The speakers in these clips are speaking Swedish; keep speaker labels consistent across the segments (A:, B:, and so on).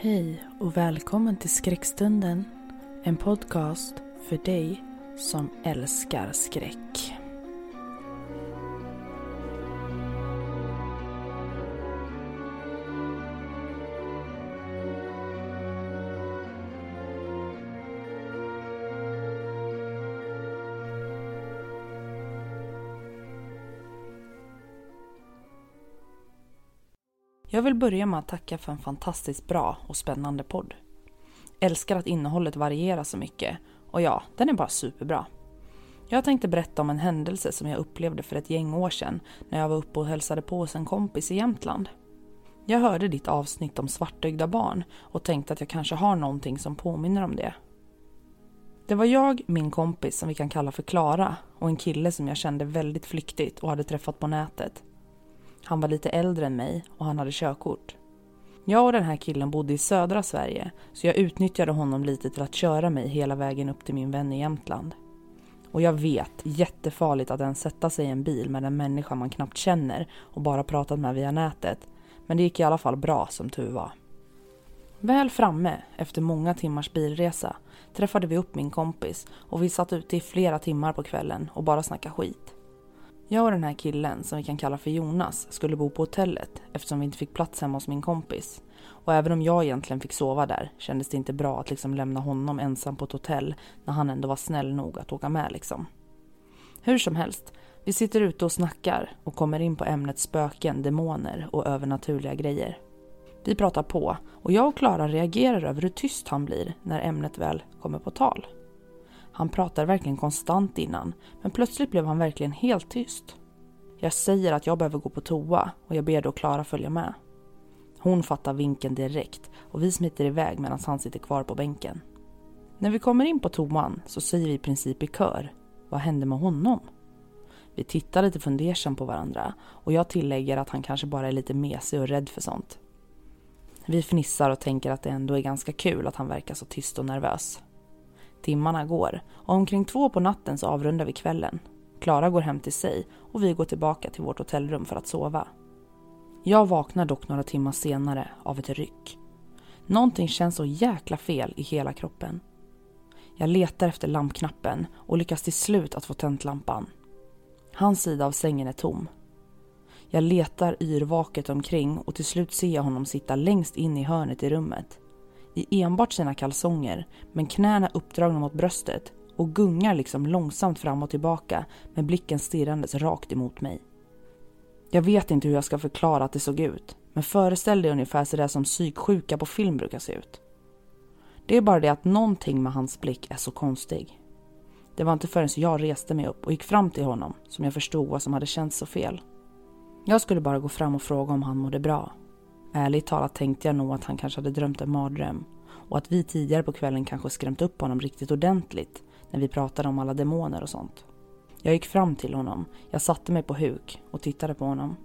A: Hej och välkommen till Skräckstunden. En podcast för dig som älskar skräck. Jag vill börja med att tacka för en fantastiskt bra och spännande podd. Älskar att innehållet varierar så mycket och ja, den är bara superbra. Jag tänkte berätta om en händelse som jag upplevde för ett gäng år sedan när jag var uppe och hälsade på hos en kompis i Jämtland. Jag hörde ditt avsnitt om svartögda barn och tänkte att jag kanske har någonting som påminner om det. Det var jag, min kompis som vi kan kalla för Klara och en kille som jag kände väldigt flyktigt och hade träffat på nätet. Han var lite äldre än mig och han hade körkort. Jag och den här killen bodde i södra Sverige så jag utnyttjade honom lite till att köra mig hela vägen upp till min vän i Jämtland. Och jag vet, jättefarligt att ens sätta sig i en bil med en människa man knappt känner och bara pratat med via nätet. Men det gick i alla fall bra som tur var. Väl framme, efter många timmars bilresa, träffade vi upp min kompis och vi satt ute i flera timmar på kvällen och bara snackade skit. Jag och den här killen, som vi kan kalla för Jonas, skulle bo på hotellet eftersom vi inte fick plats hemma hos min kompis. Och även om jag egentligen fick sova där kändes det inte bra att liksom lämna honom ensam på ett hotell när han ändå var snäll nog att åka med liksom. Hur som helst, vi sitter ute och snackar och kommer in på ämnet spöken, demoner och övernaturliga grejer. Vi pratar på och jag och Klara reagerar över hur tyst han blir när ämnet väl kommer på tal. Han pratade verkligen konstant innan, men plötsligt blev han verkligen helt tyst. Jag säger att jag behöver gå på toa och jag ber då Klara följa med. Hon fattar vinken direkt och vi smiter iväg medan han sitter kvar på bänken. När vi kommer in på toan så säger vi i princip i kör, vad hände med honom? Vi tittar lite fundersamt på varandra och jag tillägger att han kanske bara är lite mesig och rädd för sånt. Vi fnissar och tänker att det ändå är ganska kul att han verkar så tyst och nervös. Timmarna går och omkring två på natten så avrundar vi kvällen. Klara går hem till sig och vi går tillbaka till vårt hotellrum för att sova. Jag vaknar dock några timmar senare av ett ryck. Någonting känns så jäkla fel i hela kroppen. Jag letar efter lampknappen och lyckas till slut att få tänt lampan. Hans sida av sängen är tom. Jag letar yrvaket omkring och till slut ser jag honom sitta längst in i hörnet i rummet i enbart sina kalsonger men knäna uppdragna mot bröstet och gungar liksom långsamt fram och tillbaka med blicken stirrandes rakt emot mig. Jag vet inte hur jag ska förklara att det såg ut men föreställ dig ungefär sådär som psyksjuka på film brukar se ut. Det är bara det att någonting med hans blick är så konstig. Det var inte förrän jag reste mig upp och gick fram till honom som jag förstod vad som hade känts så fel. Jag skulle bara gå fram och fråga om han mådde bra Ärligt talat tänkte jag nog att han kanske hade drömt en mardröm och att vi tidigare på kvällen kanske skrämt upp honom riktigt ordentligt när vi pratade om alla demoner och sånt. Jag gick fram till honom, jag satte mig på huk och tittade på honom.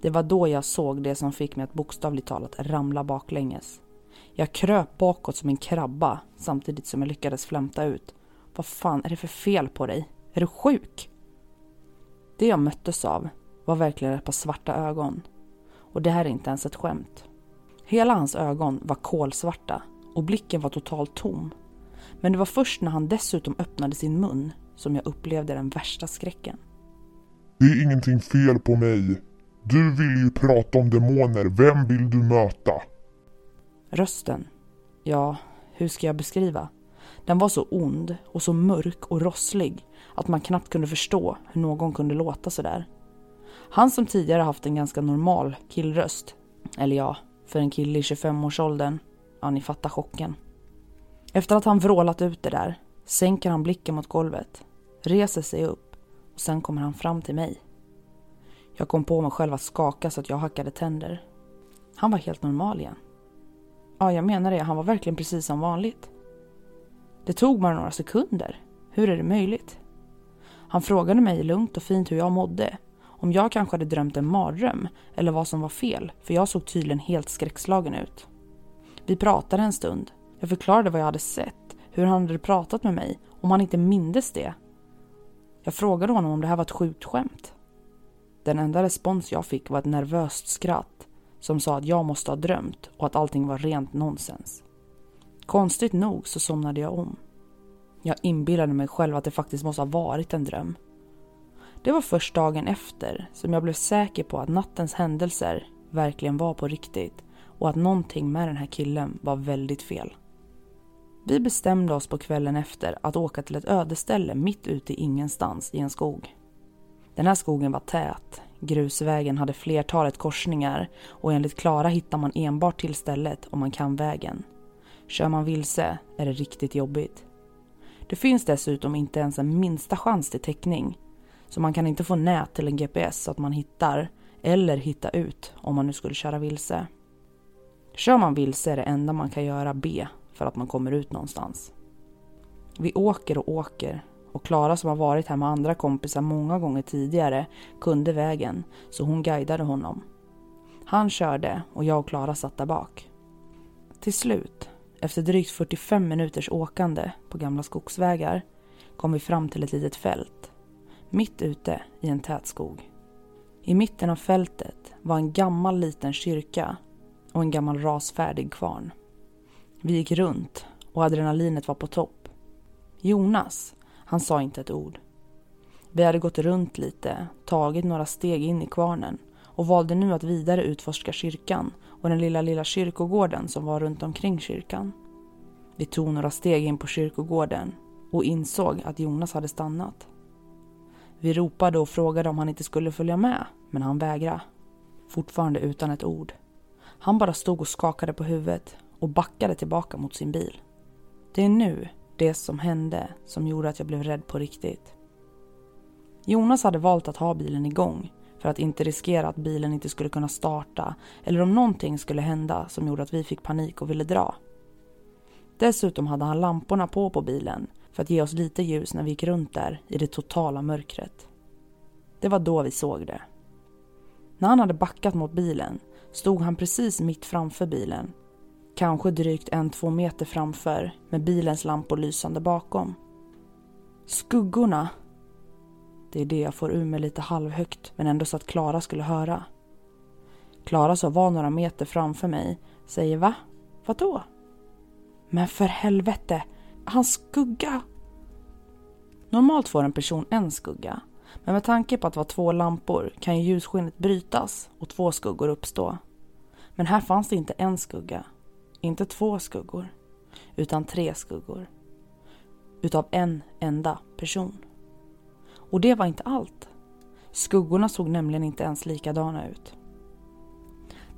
A: Det var då jag såg det som fick mig att bokstavligt talat ramla baklänges. Jag kröp bakåt som en krabba samtidigt som jag lyckades flämta ut. Vad fan är det för fel på dig? Är du sjuk? Det jag möttes av var verkligen ett par svarta ögon och det här är inte ens ett skämt. Hela hans ögon var kolsvarta och blicken var totalt tom. Men det var först när han dessutom öppnade sin mun som jag upplevde den värsta skräcken.
B: Det är ingenting fel på mig. Du vill ju prata om demoner. Vem vill du möta?
A: Rösten. Ja, hur ska jag beskriva? Den var så ond och så mörk och rosslig att man knappt kunde förstå hur någon kunde låta sådär. Han som tidigare haft en ganska normal killröst, eller ja, för en kille i 25-årsåldern, ja ni fattar chocken. Efter att han vrålat ut det där sänker han blicken mot golvet, reser sig upp och sen kommer han fram till mig. Jag kom på mig själv att skaka så att jag hackade tänder. Han var helt normal igen. Ja, jag menar det. Han var verkligen precis som vanligt. Det tog bara några sekunder. Hur är det möjligt? Han frågade mig lugnt och fint hur jag mådde. Om jag kanske hade drömt en mardröm eller vad som var fel, för jag såg tydligen helt skräckslagen ut. Vi pratade en stund. Jag förklarade vad jag hade sett, hur han hade pratat med mig, om han inte mindes det. Jag frågade honom om det här var ett sjukt skämt. Den enda respons jag fick var ett nervöst skratt som sa att jag måste ha drömt och att allting var rent nonsens. Konstigt nog så somnade jag om. Jag inbillade mig själv att det faktiskt måste ha varit en dröm. Det var först dagen efter som jag blev säker på att nattens händelser verkligen var på riktigt och att någonting med den här killen var väldigt fel. Vi bestämde oss på kvällen efter att åka till ett ödeställe mitt ute i ingenstans i en skog. Den här skogen var tät, grusvägen hade flertalet korsningar och enligt Klara hittar man enbart till stället om man kan vägen. Kör man vilse är det riktigt jobbigt. Det finns dessutom inte ens en minsta chans till täckning så man kan inte få nät till en GPS så att man hittar eller hitta ut om man nu skulle köra vilse. Kör man vilse är det enda man kan göra B för att man kommer ut någonstans. Vi åker och åker och Klara som har varit här med andra kompisar många gånger tidigare kunde vägen så hon guidade honom. Han körde och jag och Klara satt där bak. Till slut, efter drygt 45 minuters åkande på gamla skogsvägar kom vi fram till ett litet fält. Mitt ute i en tät skog. I mitten av fältet var en gammal liten kyrka och en gammal rasfärdig kvarn. Vi gick runt och adrenalinet var på topp. Jonas, han sa inte ett ord. Vi hade gått runt lite, tagit några steg in i kvarnen och valde nu att vidare utforska kyrkan och den lilla, lilla kyrkogården som var runt omkring kyrkan. Vi tog några steg in på kyrkogården och insåg att Jonas hade stannat. Vi ropade och frågade om han inte skulle följa med, men han vägrade. Fortfarande utan ett ord. Han bara stod och skakade på huvudet och backade tillbaka mot sin bil. Det är nu det som hände som gjorde att jag blev rädd på riktigt. Jonas hade valt att ha bilen igång för att inte riskera att bilen inte skulle kunna starta eller om någonting skulle hända som gjorde att vi fick panik och ville dra. Dessutom hade han lamporna på på bilen för att ge oss lite ljus när vi gick runt där i det totala mörkret. Det var då vi såg det. När han hade backat mot bilen stod han precis mitt framför bilen. Kanske drygt en, två meter framför med bilens lampor lysande bakom. Skuggorna. Det är det jag får ur mig lite halvhögt men ändå så att Klara skulle höra. Klara som var några meter framför mig säger va? Vadå? Men för helvete, hans skugga! Normalt får en person en skugga men med tanke på att det var två lampor kan ju ljusskenet brytas och två skuggor uppstå. Men här fanns det inte en skugga, inte två skuggor, utan tre skuggor. Utav en enda person. Och det var inte allt. Skuggorna såg nämligen inte ens likadana ut.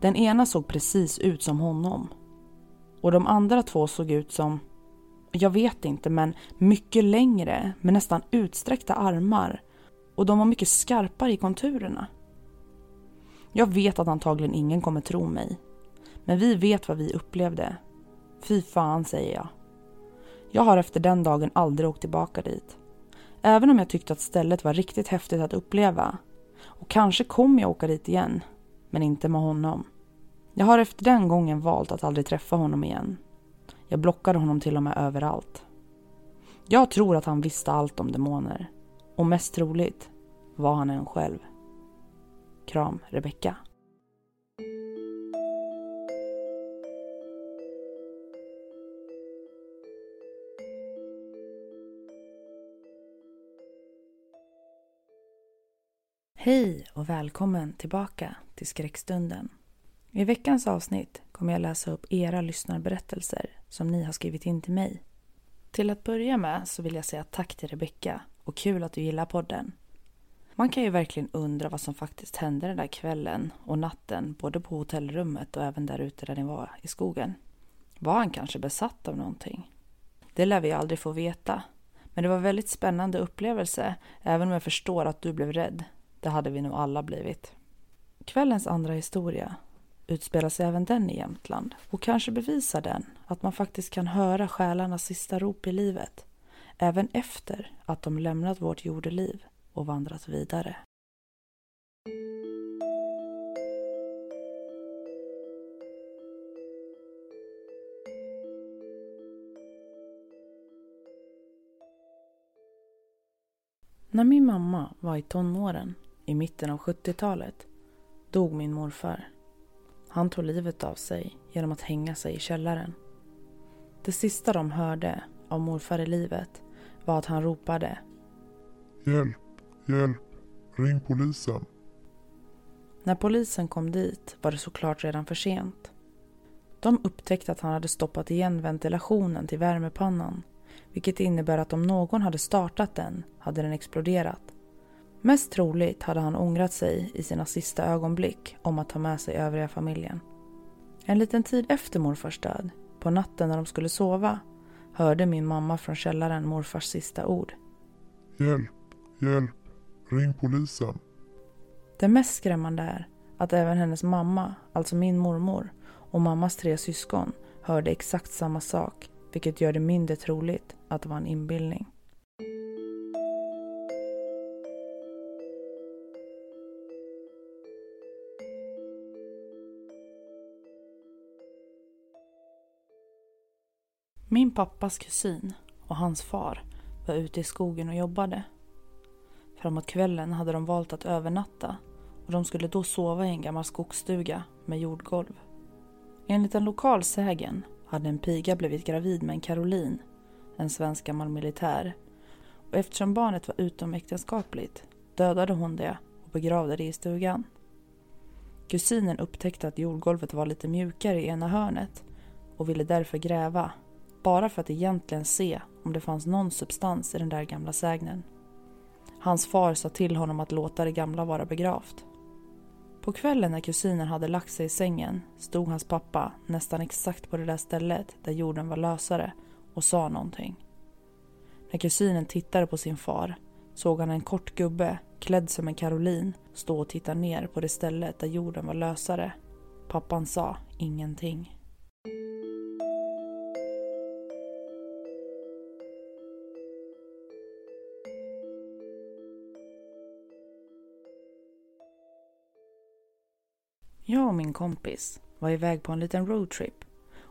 A: Den ena såg precis ut som honom. Och de andra två såg ut som, jag vet inte, men mycket längre med nästan utsträckta armar och de var mycket skarpare i konturerna. Jag vet att antagligen ingen kommer tro mig. Men vi vet vad vi upplevde. Fy fan, säger jag. Jag har efter den dagen aldrig åkt tillbaka dit. Även om jag tyckte att stället var riktigt häftigt att uppleva. Och kanske kommer jag åka dit igen. Men inte med honom. Jag har efter den gången valt att aldrig träffa honom igen. Jag blockade honom till och med överallt. Jag tror att han visste allt om demoner. Och mest troligt var han en själv. Kram Rebecka. Hej och välkommen tillbaka till skräckstunden. I veckans avsnitt kommer jag läsa upp era lyssnarberättelser som ni har skrivit in till mig. Till att börja med så vill jag säga tack till Rebecka och kul att du gillar podden. Man kan ju verkligen undra vad som faktiskt hände den där kvällen och natten både på hotellrummet och även där ute där ni var i skogen. Var han kanske besatt av någonting? Det lär vi aldrig få veta. Men det var en väldigt spännande upplevelse, även om jag förstår att du blev rädd. Det hade vi nog alla blivit. Kvällens andra historia utspelar sig även den i Jämtland och kanske bevisar den att man faktiskt kan höra själarnas sista rop i livet även efter att de lämnat vårt jordeliv och vandrat vidare. När min mamma var i tonåren, i mitten av 70-talet, dog min morfar. Han tog livet av sig genom att hänga sig i källaren. Det sista de hörde av morfar i livet var att han ropade
B: Hjälp, hjälp, ring polisen.
A: När polisen kom dit var det såklart redan för sent. De upptäckte att han hade stoppat igen ventilationen till värmepannan vilket innebär att om någon hade startat den hade den exploderat. Mest troligt hade han ångrat sig i sina sista ögonblick om att ta med sig övriga familjen. En liten tid efter morfars död, på natten när de skulle sova, hörde min mamma från källaren morfars sista ord.
B: Hjälp, hjälp, ring polisen.
A: Det mest skrämmande är att även hennes mamma, alltså min mormor, och mammas tre syskon hörde exakt samma sak, vilket gör det mindre troligt att det var en inbildning. Min pappas kusin och hans far var ute i skogen och jobbade. Framåt kvällen hade de valt att övernatta och de skulle då sova i en gammal skogsstuga med jordgolv. Enligt en lokal sägen hade en piga blivit gravid med en Caroline, en svensk gammal militär. Och eftersom barnet var utomäktenskapligt dödade hon det och begravde det i stugan. Kusinen upptäckte att jordgolvet var lite mjukare i ena hörnet och ville därför gräva bara för att egentligen se om det fanns någon substans i den där gamla sägnen. Hans far sa till honom att låta det gamla vara begravt. På kvällen när kusinen hade lagt sig i sängen stod hans pappa nästan exakt på det där stället där jorden var lösare och sa någonting. När kusinen tittade på sin far såg han en kort gubbe klädd som en karolin stå och titta ner på det stället där jorden var lösare. Pappan sa ingenting. Och min kompis var iväg på en liten roadtrip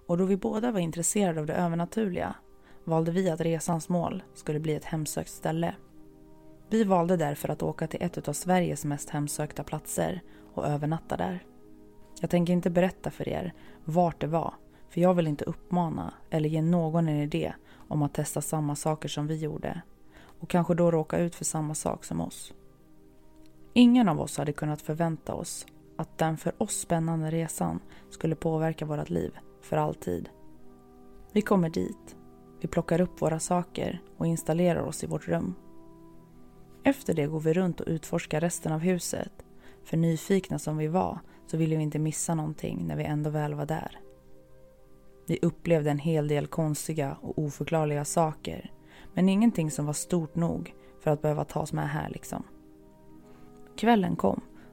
A: och då vi båda var intresserade av det övernaturliga valde vi att resans mål skulle bli ett hemsökt ställe. Vi valde därför att åka till ett av Sveriges mest hemsökta platser och övernatta där. Jag tänker inte berätta för er vart det var för jag vill inte uppmana eller ge någon en idé om att testa samma saker som vi gjorde och kanske då råka ut för samma sak som oss. Ingen av oss hade kunnat förvänta oss att den för oss spännande resan skulle påverka vårt liv för alltid. Vi kommer dit, vi plockar upp våra saker och installerar oss i vårt rum. Efter det går vi runt och utforskar resten av huset. För nyfikna som vi var så ville vi inte missa någonting när vi ändå väl var där. Vi upplevde en hel del konstiga och oförklarliga saker men ingenting som var stort nog för att behöva tas med här liksom. Kvällen kom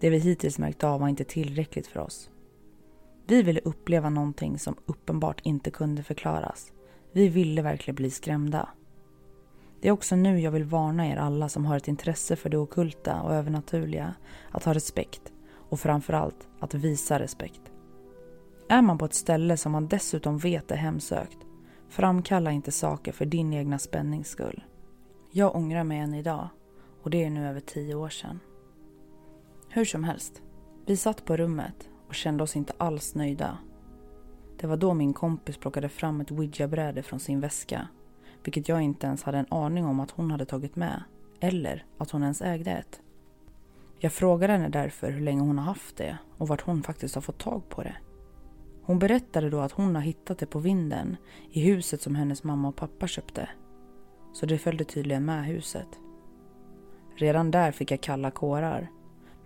A: Det vi hittills märkt av var inte tillräckligt för oss. Vi ville uppleva någonting som uppenbart inte kunde förklaras. Vi ville verkligen bli skrämda. Det är också nu jag vill varna er alla som har ett intresse för det okulta och övernaturliga att ha respekt och framförallt att visa respekt. Är man på ett ställe som man dessutom vet är hemsökt, framkalla inte saker för din egna spännings skull. Jag ångrar mig än idag och det är nu över tio år sedan. Hur som helst, vi satt på rummet och kände oss inte alls nöjda. Det var då min kompis plockade fram ett ouija-bräde från sin väska vilket jag inte ens hade en aning om att hon hade tagit med. Eller att hon ens ägde ett. Jag frågade henne därför hur länge hon har haft det och vart hon faktiskt har fått tag på det. Hon berättade då att hon har hittat det på vinden i huset som hennes mamma och pappa köpte. Så det följde tydligen med huset. Redan där fick jag kalla kårar.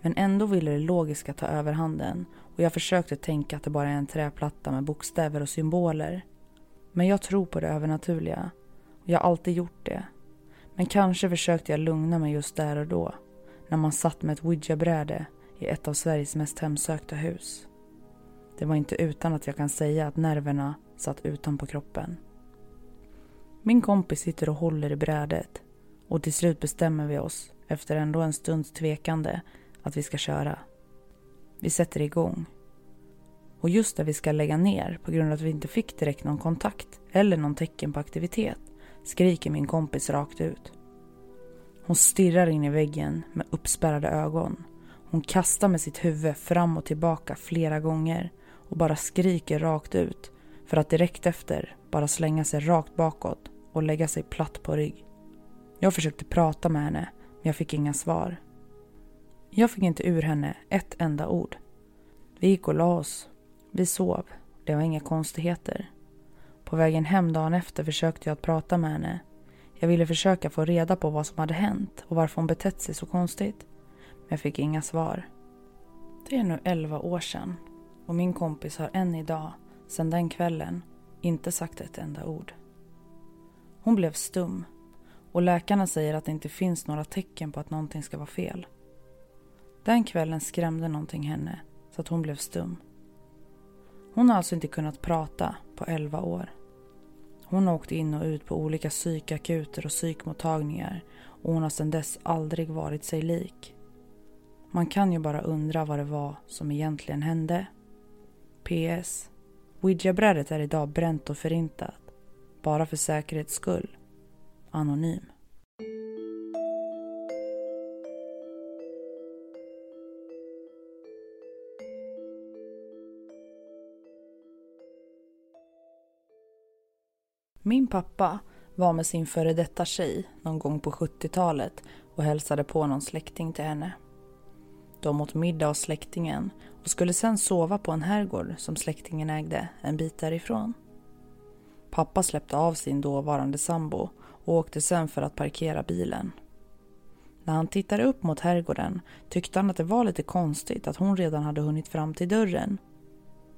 A: Men ändå ville det logiska ta överhanden och jag försökte tänka att det bara är en träplatta med bokstäver och symboler. Men jag tror på det övernaturliga och jag har alltid gjort det. Men kanske försökte jag lugna mig just där och då. När man satt med ett ouija-bräde i ett av Sveriges mest hemsökta hus. Det var inte utan att jag kan säga att nerverna satt utanpå kroppen. Min kompis sitter och håller i brädet och till slut bestämmer vi oss, efter ändå en stunds tvekande, att vi ska köra. Vi sätter igång. Och just när vi ska lägga ner på grund av att vi inte fick direkt någon kontakt eller någon tecken på aktivitet skriker min kompis rakt ut. Hon stirrar in i väggen med uppspärrade ögon. Hon kastar med sitt huvud fram och tillbaka flera gånger och bara skriker rakt ut för att direkt efter bara slänga sig rakt bakåt och lägga sig platt på rygg. Jag försökte prata med henne men jag fick inga svar. Jag fick inte ur henne ett enda ord. Vi gick och la oss. Vi sov. Det var inga konstigheter. På vägen hem dagen efter försökte jag att prata med henne. Jag ville försöka få reda på vad som hade hänt och varför hon betett sig så konstigt. Men jag fick inga svar. Det är nu elva år sedan och min kompis har än idag, sedan den kvällen, inte sagt ett enda ord. Hon blev stum och läkarna säger att det inte finns några tecken på att någonting ska vara fel. Den kvällen skrämde någonting henne så att hon blev stum. Hon har alltså inte kunnat prata på 11 år. Hon har åkt in och ut på olika psykakuter och psykmottagningar och hon har sedan dess aldrig varit sig lik. Man kan ju bara undra vad det var som egentligen hände. PS. Ouija-brädet är idag bränt och förintat. Bara för säkerhets skull. Anonym. Min pappa var med sin före detta tjej någon gång på 70-talet och hälsade på någon släkting till henne. De åt middag hos släktingen och skulle sen sova på en herrgård som släktingen ägde en bit därifrån. Pappa släppte av sin dåvarande sambo och åkte sen för att parkera bilen. När han tittade upp mot herrgården tyckte han att det var lite konstigt att hon redan hade hunnit fram till dörren.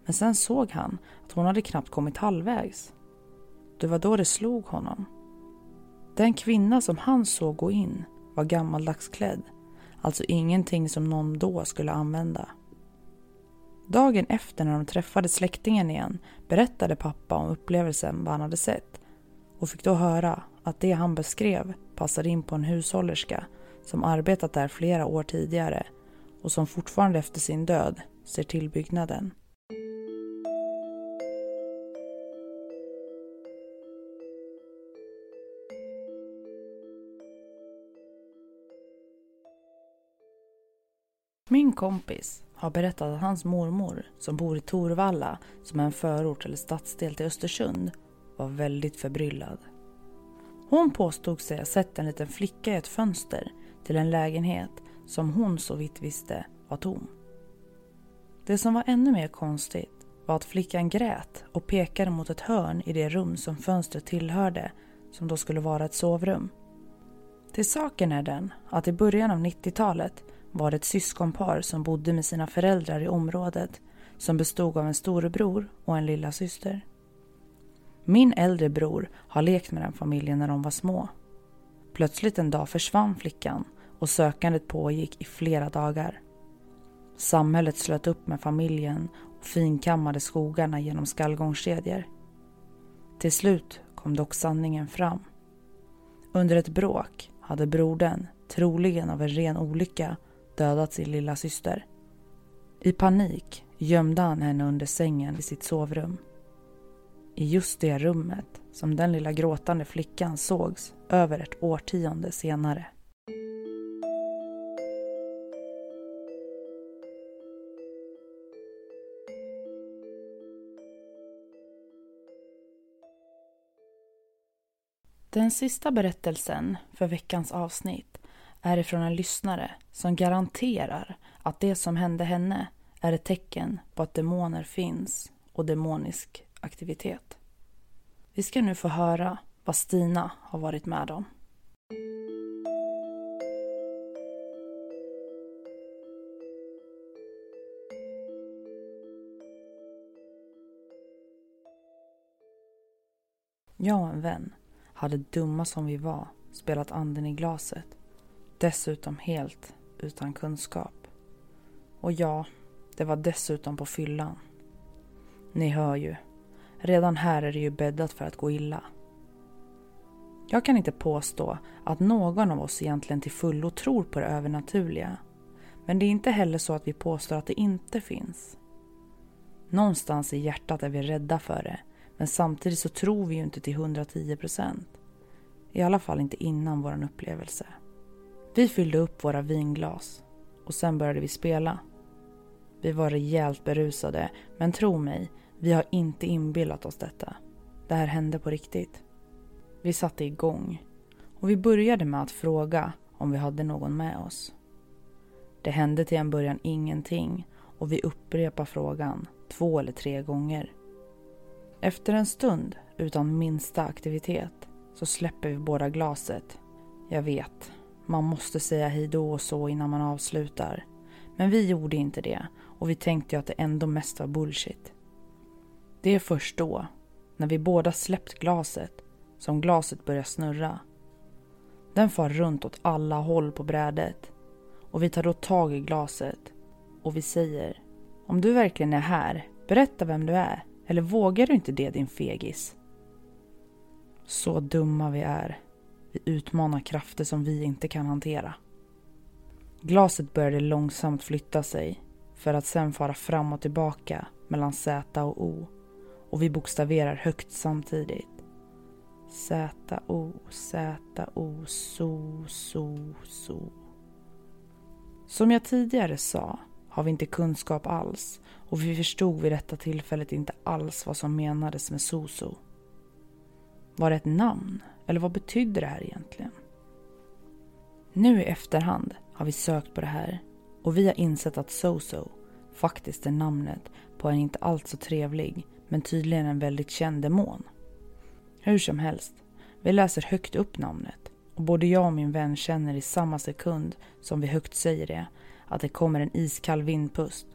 A: Men sen såg han att hon hade knappt kommit halvvägs. Det var då det slog honom. Den kvinna som han såg gå in var gammaldags klädd. Alltså ingenting som någon då skulle använda. Dagen efter när de träffade släktingen igen berättade pappa om upplevelsen vad han hade sett och fick då höra att det han beskrev passade in på en hushållerska som arbetat där flera år tidigare och som fortfarande efter sin död ser till byggnaden. Min kompis har berättat att hans mormor, som bor i Torvalla, som är en förort eller stadsdel till Östersund, var väldigt förbryllad. Hon påstod sig ha sett en liten flicka i ett fönster till en lägenhet som hon så vitt visste var tom. Det som var ännu mer konstigt var att flickan grät och pekade mot ett hörn i det rum som fönstret tillhörde, som då skulle vara ett sovrum. Till saken är den att i början av 90-talet var det ett syskonpar som bodde med sina föräldrar i området som bestod av en storebror och en lilla syster. Min äldre bror har lekt med den familjen när de var små. Plötsligt en dag försvann flickan och sökandet pågick i flera dagar. Samhället slöt upp med familjen och finkammade skogarna genom skallgångskedjor. Till slut kom dock sanningen fram. Under ett bråk hade brodern, troligen av en ren olycka, dödat sin lilla syster. I panik gömde han henne under sängen i sitt sovrum. I just det rummet som den lilla gråtande flickan sågs över ett årtionde senare. Den sista berättelsen för veckans avsnitt är ifrån en lyssnare som garanterar att det som hände henne är ett tecken på att demoner finns och demonisk aktivitet. Vi ska nu få höra vad Stina har varit med om. Jag och en vän hade dumma som vi var spelat anden i glaset. Dessutom helt utan kunskap. Och ja, det var dessutom på fyllan. Ni hör ju. Redan här är det ju bäddat för att gå illa. Jag kan inte påstå att någon av oss egentligen till fullo tror på det övernaturliga. Men det är inte heller så att vi påstår att det inte finns. Någonstans i hjärtat är vi rädda för det men samtidigt så tror vi ju inte till 110 procent. I alla fall inte innan vår upplevelse. Vi fyllde upp våra vinglas och sen började vi spela. Vi var rejält berusade, men tro mig, vi har inte inbillat oss detta. Det här hände på riktigt. Vi satte igång och vi började med att fråga om vi hade någon med oss. Det hände till en början ingenting och vi upprepade frågan två eller tre gånger. Efter en stund utan minsta aktivitet så släpper vi båda glaset. Jag vet, man måste säga hej då och så innan man avslutar. Men vi gjorde inte det och vi tänkte ju att det ändå mest var bullshit. Det är först då, när vi båda släppt glaset, som glaset börjar snurra. Den far runt åt alla håll på brädet och vi tar då tag i glaset och vi säger Om du verkligen är här, berätta vem du är. Eller vågar du inte det din fegis? Så dumma vi är. Vi utmanar krafter som vi inte kan hantera. Glaset började långsamt flytta sig för att sen fara fram och tillbaka mellan Z och O. Och vi bokstaverar högt samtidigt. Z-O, Z-O, so, so, so. Som jag tidigare sa har vi inte kunskap alls och vi förstod vid detta tillfället inte alls vad som menades med Soso. Var det ett namn? Eller vad betydde det här egentligen? Nu i efterhand har vi sökt på det här och vi har insett att Soso faktiskt är namnet på en inte alls så trevlig men tydligen en väldigt känd demon. Hur som helst, vi läser högt upp namnet och både jag och min vän känner i samma sekund som vi högt säger det att det kommer en iskall vindpust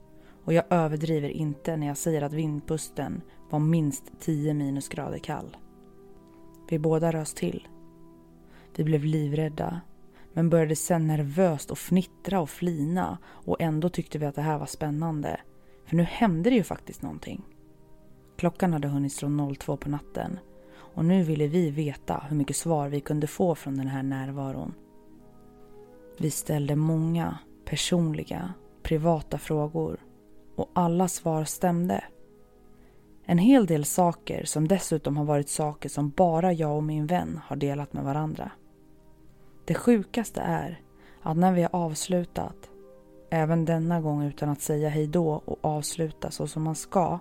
A: och jag överdriver inte när jag säger att vindpusten var minst 10 minusgrader kall. Vi båda rös till. Vi blev livrädda men började sen nervöst och fnittra och flina och ändå tyckte vi att det här var spännande. För nu hände det ju faktiskt någonting. Klockan hade hunnit slå 02 på natten och nu ville vi veta hur mycket svar vi kunde få från den här närvaron. Vi ställde många personliga, privata frågor och alla svar stämde. En hel del saker som dessutom har varit saker som bara jag och min vän har delat med varandra. Det sjukaste är att när vi har avslutat, även denna gång utan att säga hej då och avsluta så som man ska,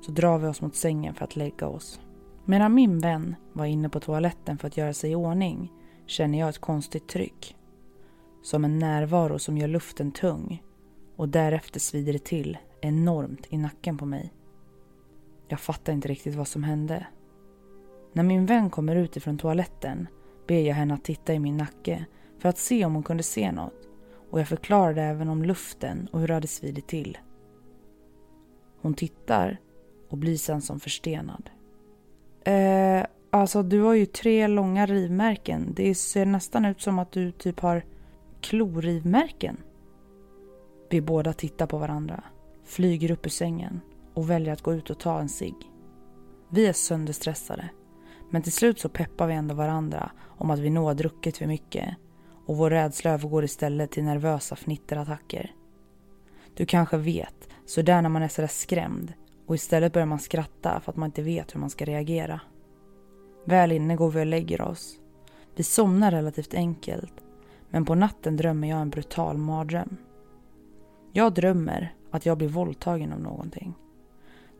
A: så drar vi oss mot sängen för att lägga oss. Medan min vän var inne på toaletten för att göra sig i ordning känner jag ett konstigt tryck. Som en närvaro som gör luften tung och därefter svider det till enormt i nacken på mig. Jag fattar inte riktigt vad som hände. När min vän kommer ut ifrån toaletten ber jag henne att titta i min nacke för att se om hon kunde se något och jag förklarade även om luften och hur det hade svidit till. Hon tittar och blir sen som förstenad. Eh, alltså du har ju tre långa rivmärken. Det ser nästan ut som att du typ har klorivmärken. Vi båda tittar på varandra, flyger upp ur sängen och väljer att gå ut och ta en cigg. Vi är sönderstressade, men till slut så peppar vi ändå varandra om att vi nog har druckit för mycket och vår rädsla övergår istället till nervösa fnitterattacker. Du kanske vet, så där när man är sådär skrämd och istället börjar man skratta för att man inte vet hur man ska reagera. Väl inne går vi och lägger oss. Vi somnar relativt enkelt, men på natten drömmer jag en brutal mardröm. Jag drömmer att jag blir våldtagen av någonting.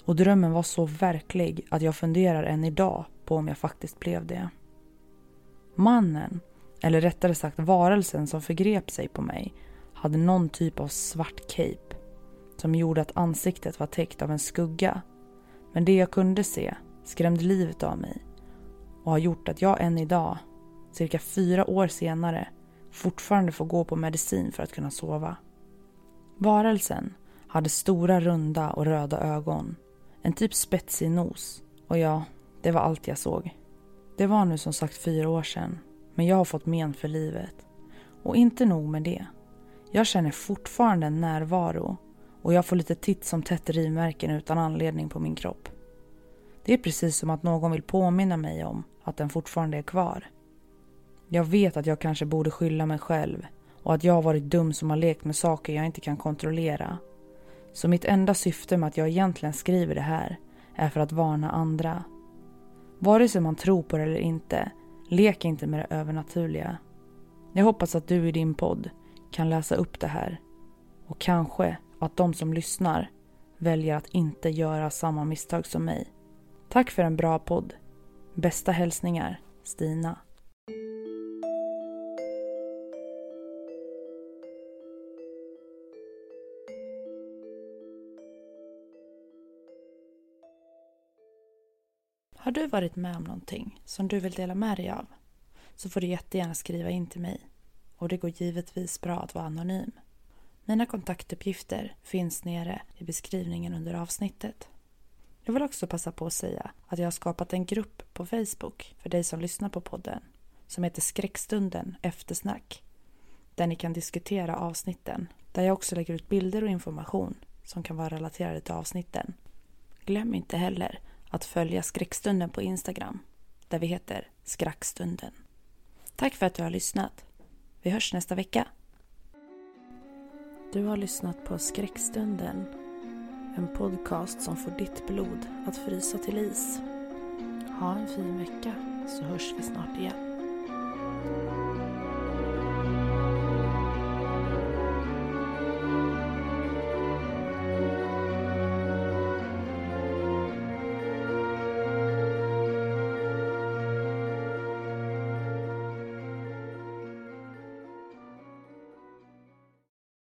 A: Och drömmen var så verklig att jag funderar än idag på om jag faktiskt blev det. Mannen, eller rättare sagt varelsen som förgrep sig på mig, hade någon typ av svart cape som gjorde att ansiktet var täckt av en skugga. Men det jag kunde se skrämde livet av mig och har gjort att jag än idag, cirka fyra år senare, fortfarande får gå på medicin för att kunna sova. Varelsen hade stora runda och röda ögon, en typ spetsig nos och ja, det var allt jag såg. Det var nu som sagt fyra år sedan, men jag har fått men för livet. Och inte nog med det. Jag känner fortfarande en närvaro och jag får lite titt som tätt rivmärken utan anledning på min kropp. Det är precis som att någon vill påminna mig om att den fortfarande är kvar. Jag vet att jag kanske borde skylla mig själv och att jag har varit dum som har lekt med saker jag inte kan kontrollera. Så mitt enda syfte med att jag egentligen skriver det här är för att varna andra. Vare sig man tror på det eller inte, lek inte med det övernaturliga. Jag hoppas att du i din podd kan läsa upp det här och kanske att de som lyssnar väljer att inte göra samma misstag som mig. Tack för en bra podd. Bästa hälsningar, Stina. Har du varit med om någonting som du vill dela med dig av så får du jättegärna skriva in till mig och det går givetvis bra att vara anonym. Mina kontaktuppgifter finns nere i beskrivningen under avsnittet. Jag vill också passa på att säga att jag har skapat en grupp på Facebook för dig som lyssnar på podden som heter Skräckstunden eftersnack där ni kan diskutera avsnitten där jag också lägger ut bilder och information som kan vara relaterade till avsnitten. Glöm inte heller att följa Skräckstunden på Instagram där vi heter Skrackstunden. Tack för att du har lyssnat. Vi hörs nästa vecka. Du har lyssnat på Skräckstunden. En podcast som får ditt blod att frysa till is. Ha en fin vecka så hörs vi snart igen.